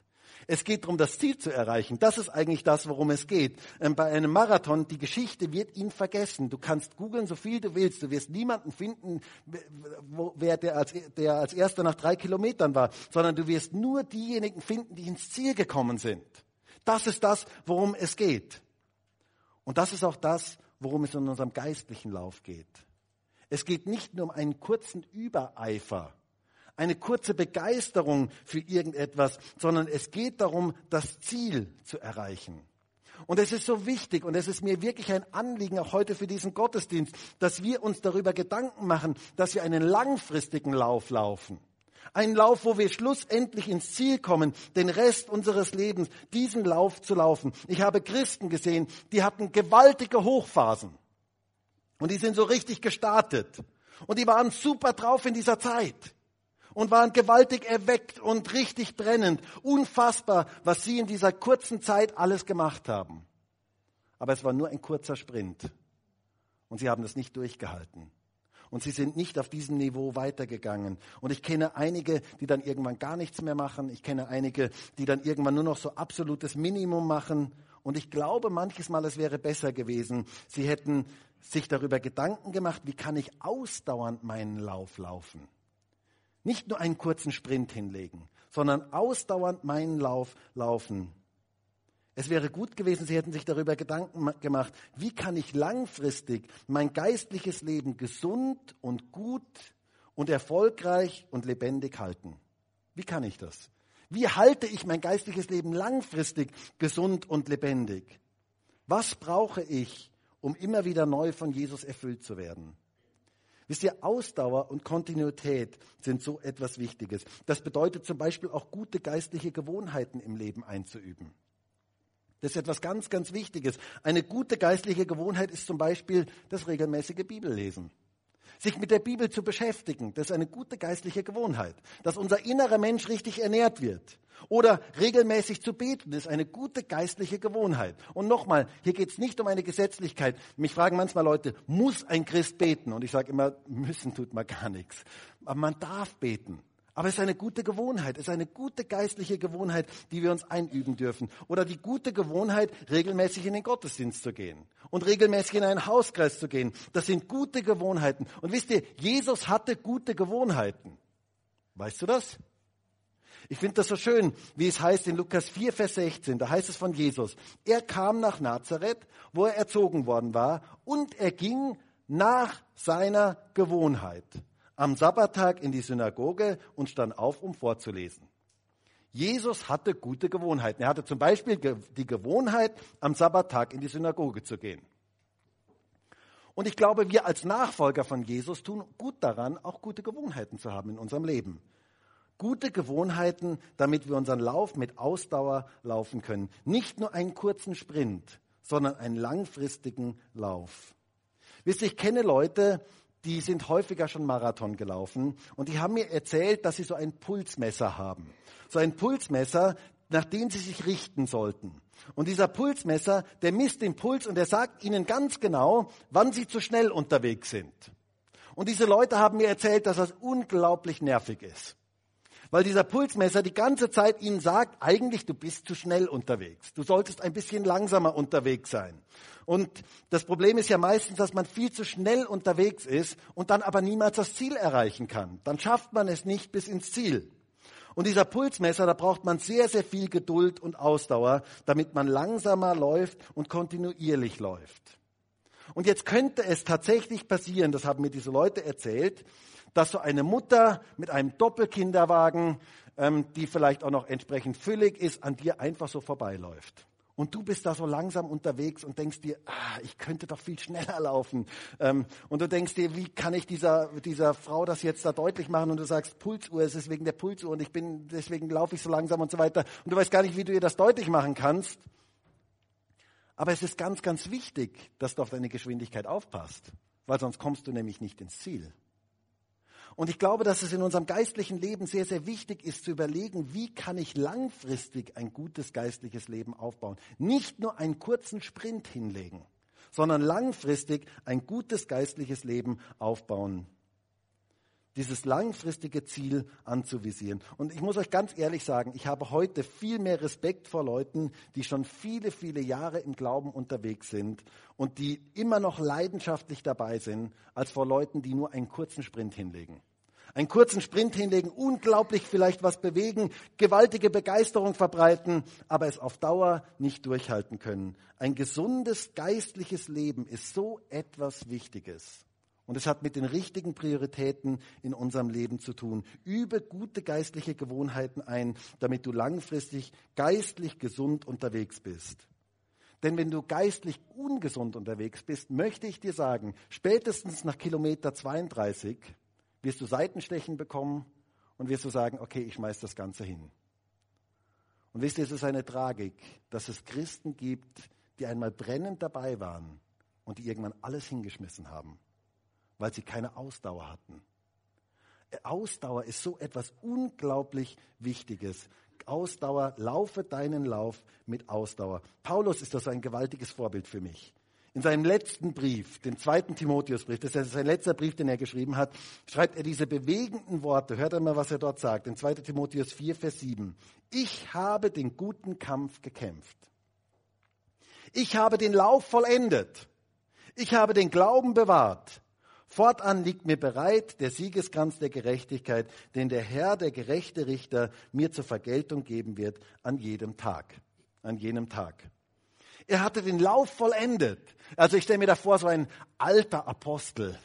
Es geht darum, das Ziel zu erreichen. Das ist eigentlich das, worum es geht. Ähm, bei einem Marathon, die Geschichte wird ihn vergessen. Du kannst googeln, so viel du willst. Du wirst niemanden finden, wer der als, der als Erster nach drei Kilometern war, sondern du wirst nur diejenigen finden, die ins Ziel gekommen sind. Das ist das, worum es geht. Und das ist auch das, worum es in unserem geistlichen Lauf geht. Es geht nicht nur um einen kurzen Übereifer, eine kurze Begeisterung für irgendetwas, sondern es geht darum, das Ziel zu erreichen. Und es ist so wichtig und es ist mir wirklich ein Anliegen, auch heute für diesen Gottesdienst, dass wir uns darüber Gedanken machen, dass wir einen langfristigen Lauf laufen. Ein Lauf, wo wir schlussendlich ins Ziel kommen, den Rest unseres Lebens, diesen Lauf zu laufen. Ich habe Christen gesehen, die hatten gewaltige Hochphasen. Und die sind so richtig gestartet. Und die waren super drauf in dieser Zeit. Und waren gewaltig erweckt und richtig brennend. Unfassbar, was sie in dieser kurzen Zeit alles gemacht haben. Aber es war nur ein kurzer Sprint. Und sie haben das nicht durchgehalten und sie sind nicht auf diesem Niveau weitergegangen. Und ich kenne einige, die dann irgendwann gar nichts mehr machen. Ich kenne einige, die dann irgendwann nur noch so absolutes Minimum machen. Und ich glaube manches Mal, es wäre besser gewesen, sie hätten sich darüber Gedanken gemacht, wie kann ich ausdauernd meinen Lauf laufen. Nicht nur einen kurzen Sprint hinlegen, sondern ausdauernd meinen Lauf laufen. Es wäre gut gewesen, Sie hätten sich darüber Gedanken gemacht, wie kann ich langfristig mein geistliches Leben gesund und gut und erfolgreich und lebendig halten. Wie kann ich das? Wie halte ich mein geistliches Leben langfristig gesund und lebendig? Was brauche ich, um immer wieder neu von Jesus erfüllt zu werden? Wisst ihr, Ausdauer und Kontinuität sind so etwas Wichtiges. Das bedeutet zum Beispiel auch gute geistliche Gewohnheiten im Leben einzuüben. Das ist etwas ganz, ganz Wichtiges. Eine gute geistliche Gewohnheit ist zum Beispiel das regelmäßige Bibellesen. Sich mit der Bibel zu beschäftigen, das ist eine gute geistliche Gewohnheit. Dass unser innerer Mensch richtig ernährt wird. Oder regelmäßig zu beten, das ist eine gute geistliche Gewohnheit. Und nochmal, hier geht es nicht um eine Gesetzlichkeit. Mich fragen manchmal Leute, muss ein Christ beten? Und ich sage immer, müssen tut man gar nichts. Aber man darf beten. Aber es ist eine gute Gewohnheit, es ist eine gute geistliche Gewohnheit, die wir uns einüben dürfen. Oder die gute Gewohnheit, regelmäßig in den Gottesdienst zu gehen und regelmäßig in einen Hauskreis zu gehen. Das sind gute Gewohnheiten. Und wisst ihr, Jesus hatte gute Gewohnheiten. Weißt du das? Ich finde das so schön, wie es heißt in Lukas 4, Vers 16. Da heißt es von Jesus, er kam nach Nazareth, wo er erzogen worden war, und er ging nach seiner Gewohnheit am Sabbattag in die Synagoge und stand auf, um vorzulesen. Jesus hatte gute Gewohnheiten. Er hatte zum Beispiel die Gewohnheit, am Sabbattag in die Synagoge zu gehen. Und ich glaube, wir als Nachfolger von Jesus tun gut daran, auch gute Gewohnheiten zu haben in unserem Leben. Gute Gewohnheiten, damit wir unseren Lauf mit Ausdauer laufen können. Nicht nur einen kurzen Sprint, sondern einen langfristigen Lauf. Wisst ihr, ich kenne Leute, die sind häufiger schon Marathon gelaufen und die haben mir erzählt, dass sie so ein Pulsmesser haben. So ein Pulsmesser, nach dem sie sich richten sollten. Und dieser Pulsmesser, der misst den Puls und der sagt ihnen ganz genau, wann sie zu schnell unterwegs sind. Und diese Leute haben mir erzählt, dass das unglaublich nervig ist weil dieser Pulsmesser die ganze Zeit ihnen sagt, eigentlich du bist zu schnell unterwegs. Du solltest ein bisschen langsamer unterwegs sein. Und das Problem ist ja meistens, dass man viel zu schnell unterwegs ist und dann aber niemals das Ziel erreichen kann. Dann schafft man es nicht bis ins Ziel. Und dieser Pulsmesser, da braucht man sehr, sehr viel Geduld und Ausdauer, damit man langsamer läuft und kontinuierlich läuft. Und jetzt könnte es tatsächlich passieren, das haben mir diese Leute erzählt, dass so eine Mutter mit einem Doppelkinderwagen, ähm, die vielleicht auch noch entsprechend füllig ist, an dir einfach so vorbeiläuft. Und du bist da so langsam unterwegs und denkst dir, ah, ich könnte doch viel schneller laufen. Ähm, und du denkst dir, wie kann ich dieser, dieser Frau das jetzt da deutlich machen? Und du sagst, Pulsuhr, es ist wegen der Pulsuhr und ich bin, deswegen laufe ich so langsam und so weiter. Und du weißt gar nicht, wie du ihr das deutlich machen kannst. Aber es ist ganz, ganz wichtig, dass du auf deine Geschwindigkeit aufpasst, weil sonst kommst du nämlich nicht ins Ziel. Und ich glaube, dass es in unserem geistlichen Leben sehr, sehr wichtig ist zu überlegen, wie kann ich langfristig ein gutes geistliches Leben aufbauen. Nicht nur einen kurzen Sprint hinlegen, sondern langfristig ein gutes geistliches Leben aufbauen. Dieses langfristige Ziel anzuvisieren. Und ich muss euch ganz ehrlich sagen, ich habe heute viel mehr Respekt vor Leuten, die schon viele, viele Jahre im Glauben unterwegs sind und die immer noch leidenschaftlich dabei sind, als vor Leuten, die nur einen kurzen Sprint hinlegen. Einen kurzen Sprint hinlegen, unglaublich vielleicht was bewegen, gewaltige Begeisterung verbreiten, aber es auf Dauer nicht durchhalten können. Ein gesundes geistliches Leben ist so etwas Wichtiges. Und es hat mit den richtigen Prioritäten in unserem Leben zu tun. Übe gute geistliche Gewohnheiten ein, damit du langfristig geistlich gesund unterwegs bist. Denn wenn du geistlich ungesund unterwegs bist, möchte ich dir sagen, spätestens nach Kilometer 32 wirst du Seitenstechen bekommen und wirst du sagen, okay, ich schmeiß das Ganze hin. Und wisst ihr, es ist eine Tragik, dass es Christen gibt, die einmal brennend dabei waren und die irgendwann alles hingeschmissen haben, weil sie keine Ausdauer hatten. Ausdauer ist so etwas unglaublich Wichtiges. Ausdauer, laufe deinen Lauf mit Ausdauer. Paulus ist das ein gewaltiges Vorbild für mich. In seinem letzten Brief, dem zweiten Timotheusbrief, das ist sein letzter Brief, den er geschrieben hat, schreibt er diese bewegenden Worte. Hört einmal, was er dort sagt. In 2. Timotheus 4, Vers 7. Ich habe den guten Kampf gekämpft. Ich habe den Lauf vollendet. Ich habe den Glauben bewahrt. Fortan liegt mir bereit der Siegeskranz der Gerechtigkeit, den der Herr, der gerechte Richter, mir zur Vergeltung geben wird an jedem Tag. An jenem Tag. Er hatte den Lauf vollendet. Also ich stelle mir davor so ein alter Apostel,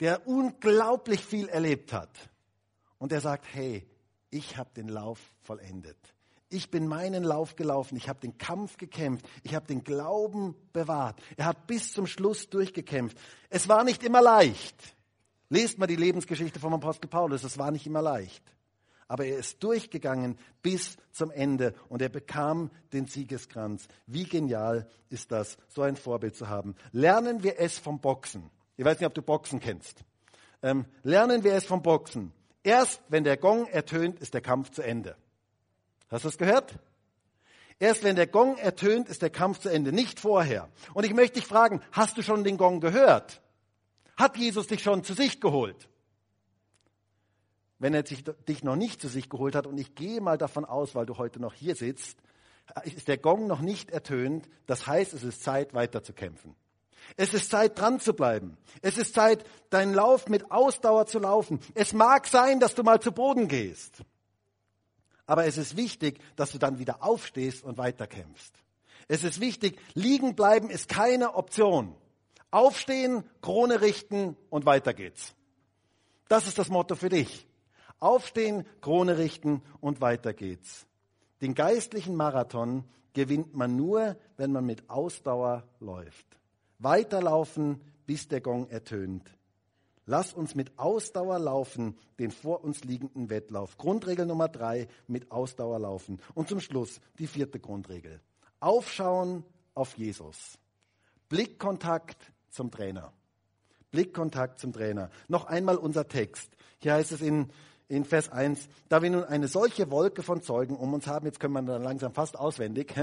der unglaublich viel erlebt hat. Und er sagt, hey, ich habe den Lauf vollendet. Ich bin meinen Lauf gelaufen, ich habe den Kampf gekämpft, ich habe den Glauben bewahrt. Er hat bis zum Schluss durchgekämpft. Es war nicht immer leicht. Lest mal die Lebensgeschichte vom Apostel Paulus, es war nicht immer leicht aber er ist durchgegangen bis zum Ende und er bekam den Siegeskranz. Wie genial ist das, so ein Vorbild zu haben. Lernen wir es vom Boxen. Ich weiß nicht, ob du Boxen kennst. Ähm, lernen wir es vom Boxen. Erst wenn der Gong ertönt, ist der Kampf zu Ende. Hast du es gehört? Erst wenn der Gong ertönt, ist der Kampf zu Ende, nicht vorher. Und ich möchte dich fragen, hast du schon den Gong gehört? Hat Jesus dich schon zu sich geholt? wenn er dich noch nicht zu sich geholt hat, und ich gehe mal davon aus, weil du heute noch hier sitzt, ist der Gong noch nicht ertönt. Das heißt, es ist Zeit, weiterzukämpfen. Es ist Zeit, dran zu bleiben. Es ist Zeit, deinen Lauf mit Ausdauer zu laufen. Es mag sein, dass du mal zu Boden gehst. Aber es ist wichtig, dass du dann wieder aufstehst und weiterkämpfst. Es ist wichtig, liegen bleiben ist keine Option. Aufstehen, Krone richten und weiter geht's. Das ist das Motto für dich. Aufstehen, Krone richten und weiter geht's. Den geistlichen Marathon gewinnt man nur, wenn man mit Ausdauer läuft. Weiterlaufen, bis der Gong ertönt. Lass uns mit Ausdauer laufen, den vor uns liegenden Wettlauf. Grundregel Nummer drei, mit Ausdauer laufen. Und zum Schluss die vierte Grundregel. Aufschauen auf Jesus. Blickkontakt zum Trainer. Blickkontakt zum Trainer. Noch einmal unser Text. Hier heißt es in in Vers 1, da wir nun eine solche Wolke von Zeugen um uns haben, jetzt können wir dann langsam fast auswendig,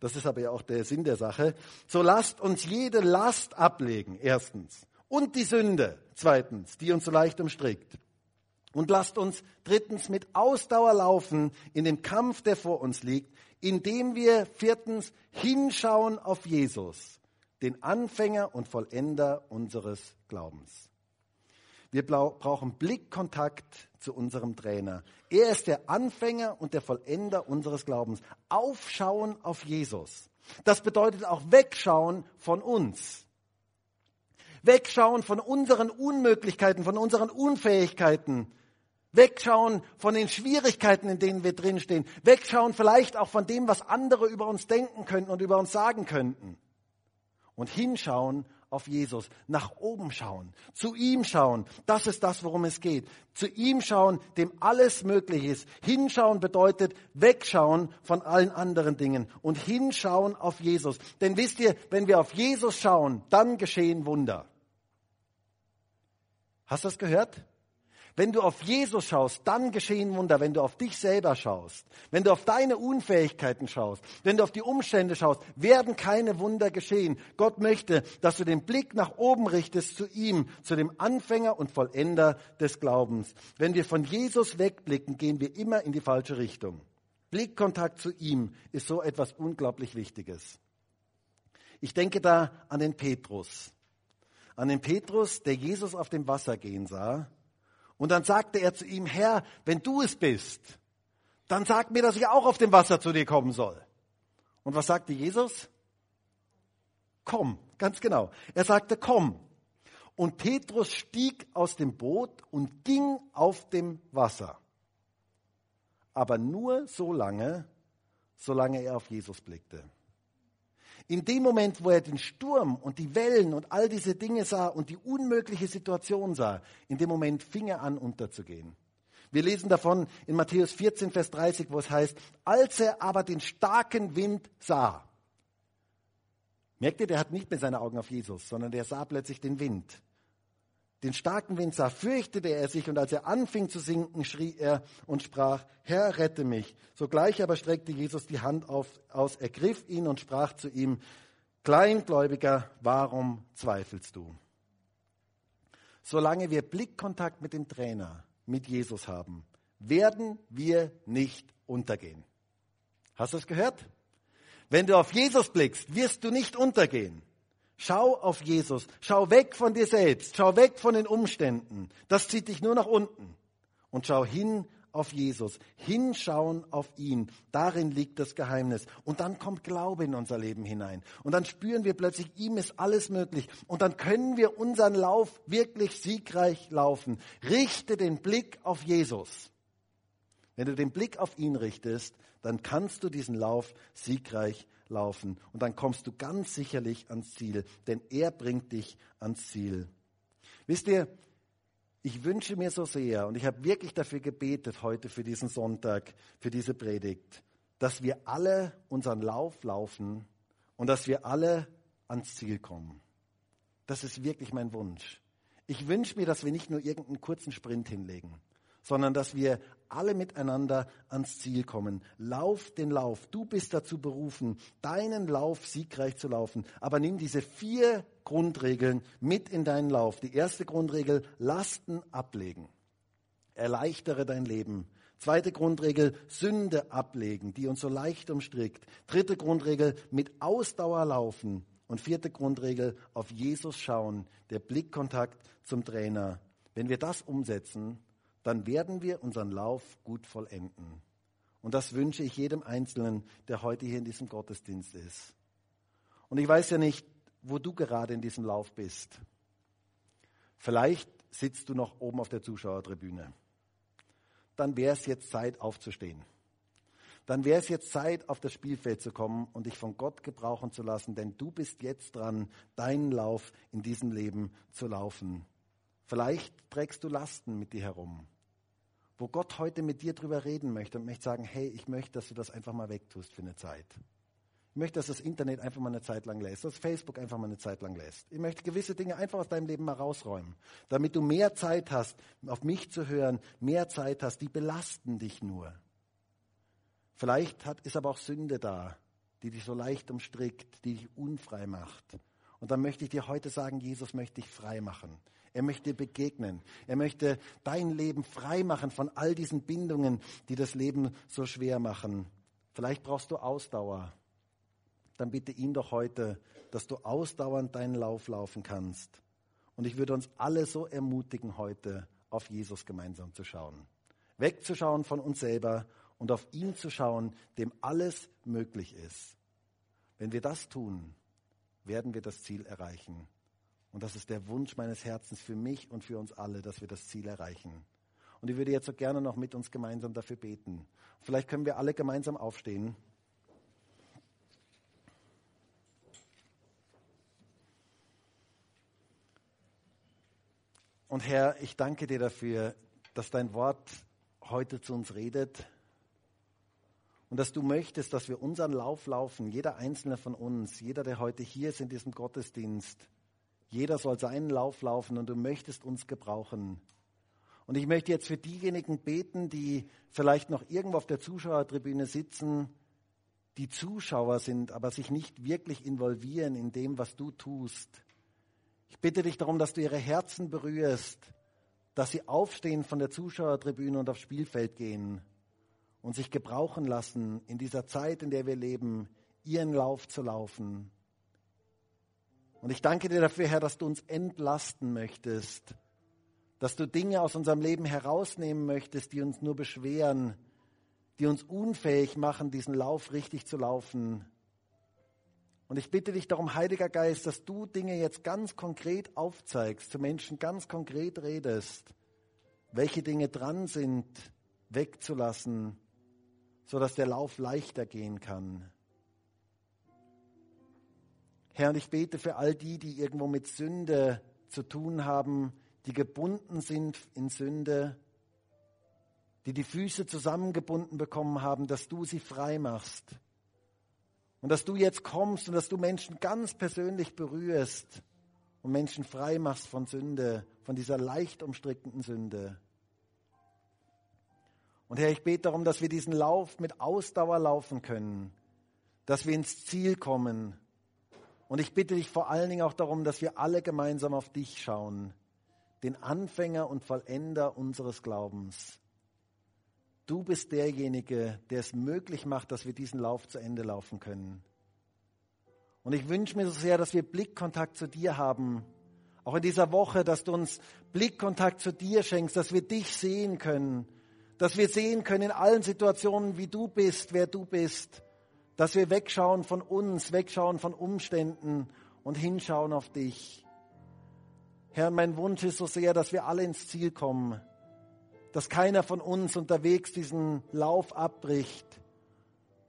das ist aber ja auch der Sinn der Sache, so lasst uns jede Last ablegen, erstens, und die Sünde, zweitens, die uns so leicht umstrickt. Und lasst uns drittens mit Ausdauer laufen in dem Kampf, der vor uns liegt, indem wir viertens hinschauen auf Jesus, den Anfänger und Vollender unseres Glaubens. Wir brauchen Blickkontakt zu unserem Trainer. Er ist der Anfänger und der Vollender unseres Glaubens. Aufschauen auf Jesus. Das bedeutet auch wegschauen von uns. Wegschauen von unseren Unmöglichkeiten, von unseren Unfähigkeiten. Wegschauen von den Schwierigkeiten, in denen wir drinstehen. Wegschauen vielleicht auch von dem, was andere über uns denken könnten und über uns sagen könnten. Und hinschauen auf Jesus, nach oben schauen, zu ihm schauen. Das ist das, worum es geht. Zu ihm schauen, dem alles möglich ist. Hinschauen bedeutet wegschauen von allen anderen Dingen und hinschauen auf Jesus. Denn wisst ihr, wenn wir auf Jesus schauen, dann geschehen Wunder. Hast du das gehört? Wenn du auf Jesus schaust, dann geschehen Wunder. Wenn du auf dich selber schaust, wenn du auf deine Unfähigkeiten schaust, wenn du auf die Umstände schaust, werden keine Wunder geschehen. Gott möchte, dass du den Blick nach oben richtest zu ihm, zu dem Anfänger und Vollender des Glaubens. Wenn wir von Jesus wegblicken, gehen wir immer in die falsche Richtung. Blickkontakt zu ihm ist so etwas unglaublich Wichtiges. Ich denke da an den Petrus. An den Petrus, der Jesus auf dem Wasser gehen sah und dann sagte er zu ihm, Herr, wenn du es bist, dann sag mir, dass ich auch auf dem Wasser zu dir kommen soll. Und was sagte Jesus? Komm, ganz genau. Er sagte, komm. Und Petrus stieg aus dem Boot und ging auf dem Wasser. Aber nur so lange, solange er auf Jesus blickte. In dem Moment, wo er den Sturm und die Wellen und all diese Dinge sah und die unmögliche Situation sah, in dem Moment fing er an unterzugehen. Wir lesen davon in Matthäus 14, Vers 30, wo es heißt, als er aber den starken Wind sah. Merkt ihr, der hat nicht mehr seine Augen auf Jesus, sondern der sah plötzlich den Wind den starken Wind sah, fürchtete er sich und als er anfing zu sinken, schrie er und sprach, Herr, rette mich. Sogleich aber streckte Jesus die Hand auf, aus, ergriff ihn und sprach zu ihm, Kleingläubiger, warum zweifelst du? Solange wir Blickkontakt mit dem Trainer, mit Jesus haben, werden wir nicht untergehen. Hast du es gehört? Wenn du auf Jesus blickst, wirst du nicht untergehen. Schau auf Jesus. Schau weg von dir selbst. Schau weg von den Umständen. Das zieht dich nur nach unten. Und schau hin auf Jesus. Hinschauen auf ihn. Darin liegt das Geheimnis. Und dann kommt Glaube in unser Leben hinein. Und dann spüren wir plötzlich, ihm ist alles möglich. Und dann können wir unseren Lauf wirklich siegreich laufen. Richte den Blick auf Jesus. Wenn du den Blick auf ihn richtest, dann kannst du diesen Lauf siegreich laufen. Und dann kommst du ganz sicherlich ans Ziel, denn er bringt dich ans Ziel. Wisst ihr, ich wünsche mir so sehr, und ich habe wirklich dafür gebetet heute für diesen Sonntag, für diese Predigt, dass wir alle unseren Lauf laufen und dass wir alle ans Ziel kommen. Das ist wirklich mein Wunsch. Ich wünsche mir, dass wir nicht nur irgendeinen kurzen Sprint hinlegen, sondern dass wir alle miteinander ans Ziel kommen. Lauf den Lauf. Du bist dazu berufen, deinen Lauf siegreich zu laufen. Aber nimm diese vier Grundregeln mit in deinen Lauf. Die erste Grundregel, Lasten ablegen. Erleichtere dein Leben. Zweite Grundregel, Sünde ablegen, die uns so leicht umstrickt. Dritte Grundregel, mit Ausdauer laufen. Und vierte Grundregel, auf Jesus schauen, der Blickkontakt zum Trainer. Wenn wir das umsetzen, dann werden wir unseren Lauf gut vollenden. Und das wünsche ich jedem Einzelnen, der heute hier in diesem Gottesdienst ist. Und ich weiß ja nicht, wo du gerade in diesem Lauf bist. Vielleicht sitzt du noch oben auf der Zuschauertribüne. Dann wäre es jetzt Zeit aufzustehen. Dann wäre es jetzt Zeit, auf das Spielfeld zu kommen und dich von Gott gebrauchen zu lassen, denn du bist jetzt dran, deinen Lauf in diesem Leben zu laufen. Vielleicht trägst du Lasten mit dir herum wo Gott heute mit dir drüber reden möchte und möchte sagen, hey, ich möchte, dass du das einfach mal wegtust für eine Zeit. Ich möchte, dass das Internet einfach mal eine Zeit lang lässt, dass Facebook einfach mal eine Zeit lang lässt. Ich möchte gewisse Dinge einfach aus deinem Leben mal rausräumen, damit du mehr Zeit hast, auf mich zu hören, mehr Zeit hast, die belasten dich nur. Vielleicht hat, ist aber auch Sünde da, die dich so leicht umstrickt, die dich unfrei macht. Und dann möchte ich dir heute sagen, Jesus möchte dich frei machen. Er möchte begegnen. Er möchte dein Leben frei machen von all diesen Bindungen, die das Leben so schwer machen. Vielleicht brauchst du Ausdauer. Dann bitte ihn doch heute, dass du ausdauernd deinen Lauf laufen kannst. Und ich würde uns alle so ermutigen, heute auf Jesus gemeinsam zu schauen. Wegzuschauen von uns selber und auf ihn zu schauen, dem alles möglich ist. Wenn wir das tun, werden wir das Ziel erreichen. Und das ist der Wunsch meines Herzens für mich und für uns alle, dass wir das Ziel erreichen. Und ich würde jetzt so gerne noch mit uns gemeinsam dafür beten. Vielleicht können wir alle gemeinsam aufstehen. Und Herr, ich danke dir dafür, dass dein Wort heute zu uns redet und dass du möchtest, dass wir unseren Lauf laufen, jeder einzelne von uns, jeder, der heute hier ist in diesem Gottesdienst. Jeder soll seinen Lauf laufen und du möchtest uns gebrauchen. Und ich möchte jetzt für diejenigen beten, die vielleicht noch irgendwo auf der Zuschauertribüne sitzen, die Zuschauer sind, aber sich nicht wirklich involvieren in dem, was du tust. Ich bitte dich darum, dass du ihre Herzen berührst, dass sie aufstehen von der Zuschauertribüne und aufs Spielfeld gehen und sich gebrauchen lassen, in dieser Zeit, in der wir leben, ihren Lauf zu laufen. Und ich danke dir dafür, Herr, dass du uns entlasten möchtest dass du Dinge aus unserem Leben herausnehmen möchtest, die uns nur beschweren, die uns unfähig machen, diesen Lauf richtig zu laufen. Und ich bitte dich darum, Heiliger Geist, dass du Dinge jetzt ganz konkret aufzeigst, zu Menschen ganz konkret redest, welche Dinge dran sind, wegzulassen, sodass der Lauf leichter gehen kann. Herr, und ich bete für all die, die irgendwo mit Sünde zu tun haben, die gebunden sind in Sünde, die die Füße zusammengebunden bekommen haben, dass du sie frei machst. Und dass du jetzt kommst und dass du Menschen ganz persönlich berührst und Menschen frei machst von Sünde, von dieser leicht umstrickten Sünde. Und Herr, ich bete darum, dass wir diesen Lauf mit Ausdauer laufen können, dass wir ins Ziel kommen. Und ich bitte dich vor allen Dingen auch darum, dass wir alle gemeinsam auf dich schauen, den Anfänger und Vollender unseres Glaubens. Du bist derjenige, der es möglich macht, dass wir diesen Lauf zu Ende laufen können. Und ich wünsche mir so sehr, dass wir Blickkontakt zu dir haben. Auch in dieser Woche, dass du uns Blickkontakt zu dir schenkst, dass wir dich sehen können. Dass wir sehen können in allen Situationen, wie du bist, wer du bist. Dass wir wegschauen von uns, wegschauen von Umständen und hinschauen auf dich. Herr, mein Wunsch ist so sehr, dass wir alle ins Ziel kommen, dass keiner von uns unterwegs diesen Lauf abbricht,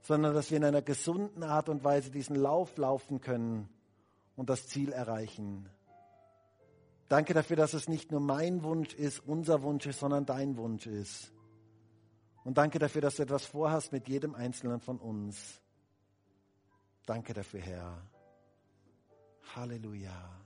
sondern dass wir in einer gesunden Art und Weise diesen Lauf laufen können und das Ziel erreichen. Danke dafür, dass es nicht nur mein Wunsch ist, unser Wunsch ist, sondern dein Wunsch ist. Und danke dafür, dass du etwas vorhast mit jedem Einzelnen von uns. Danke dafür, Herr. Halleluja.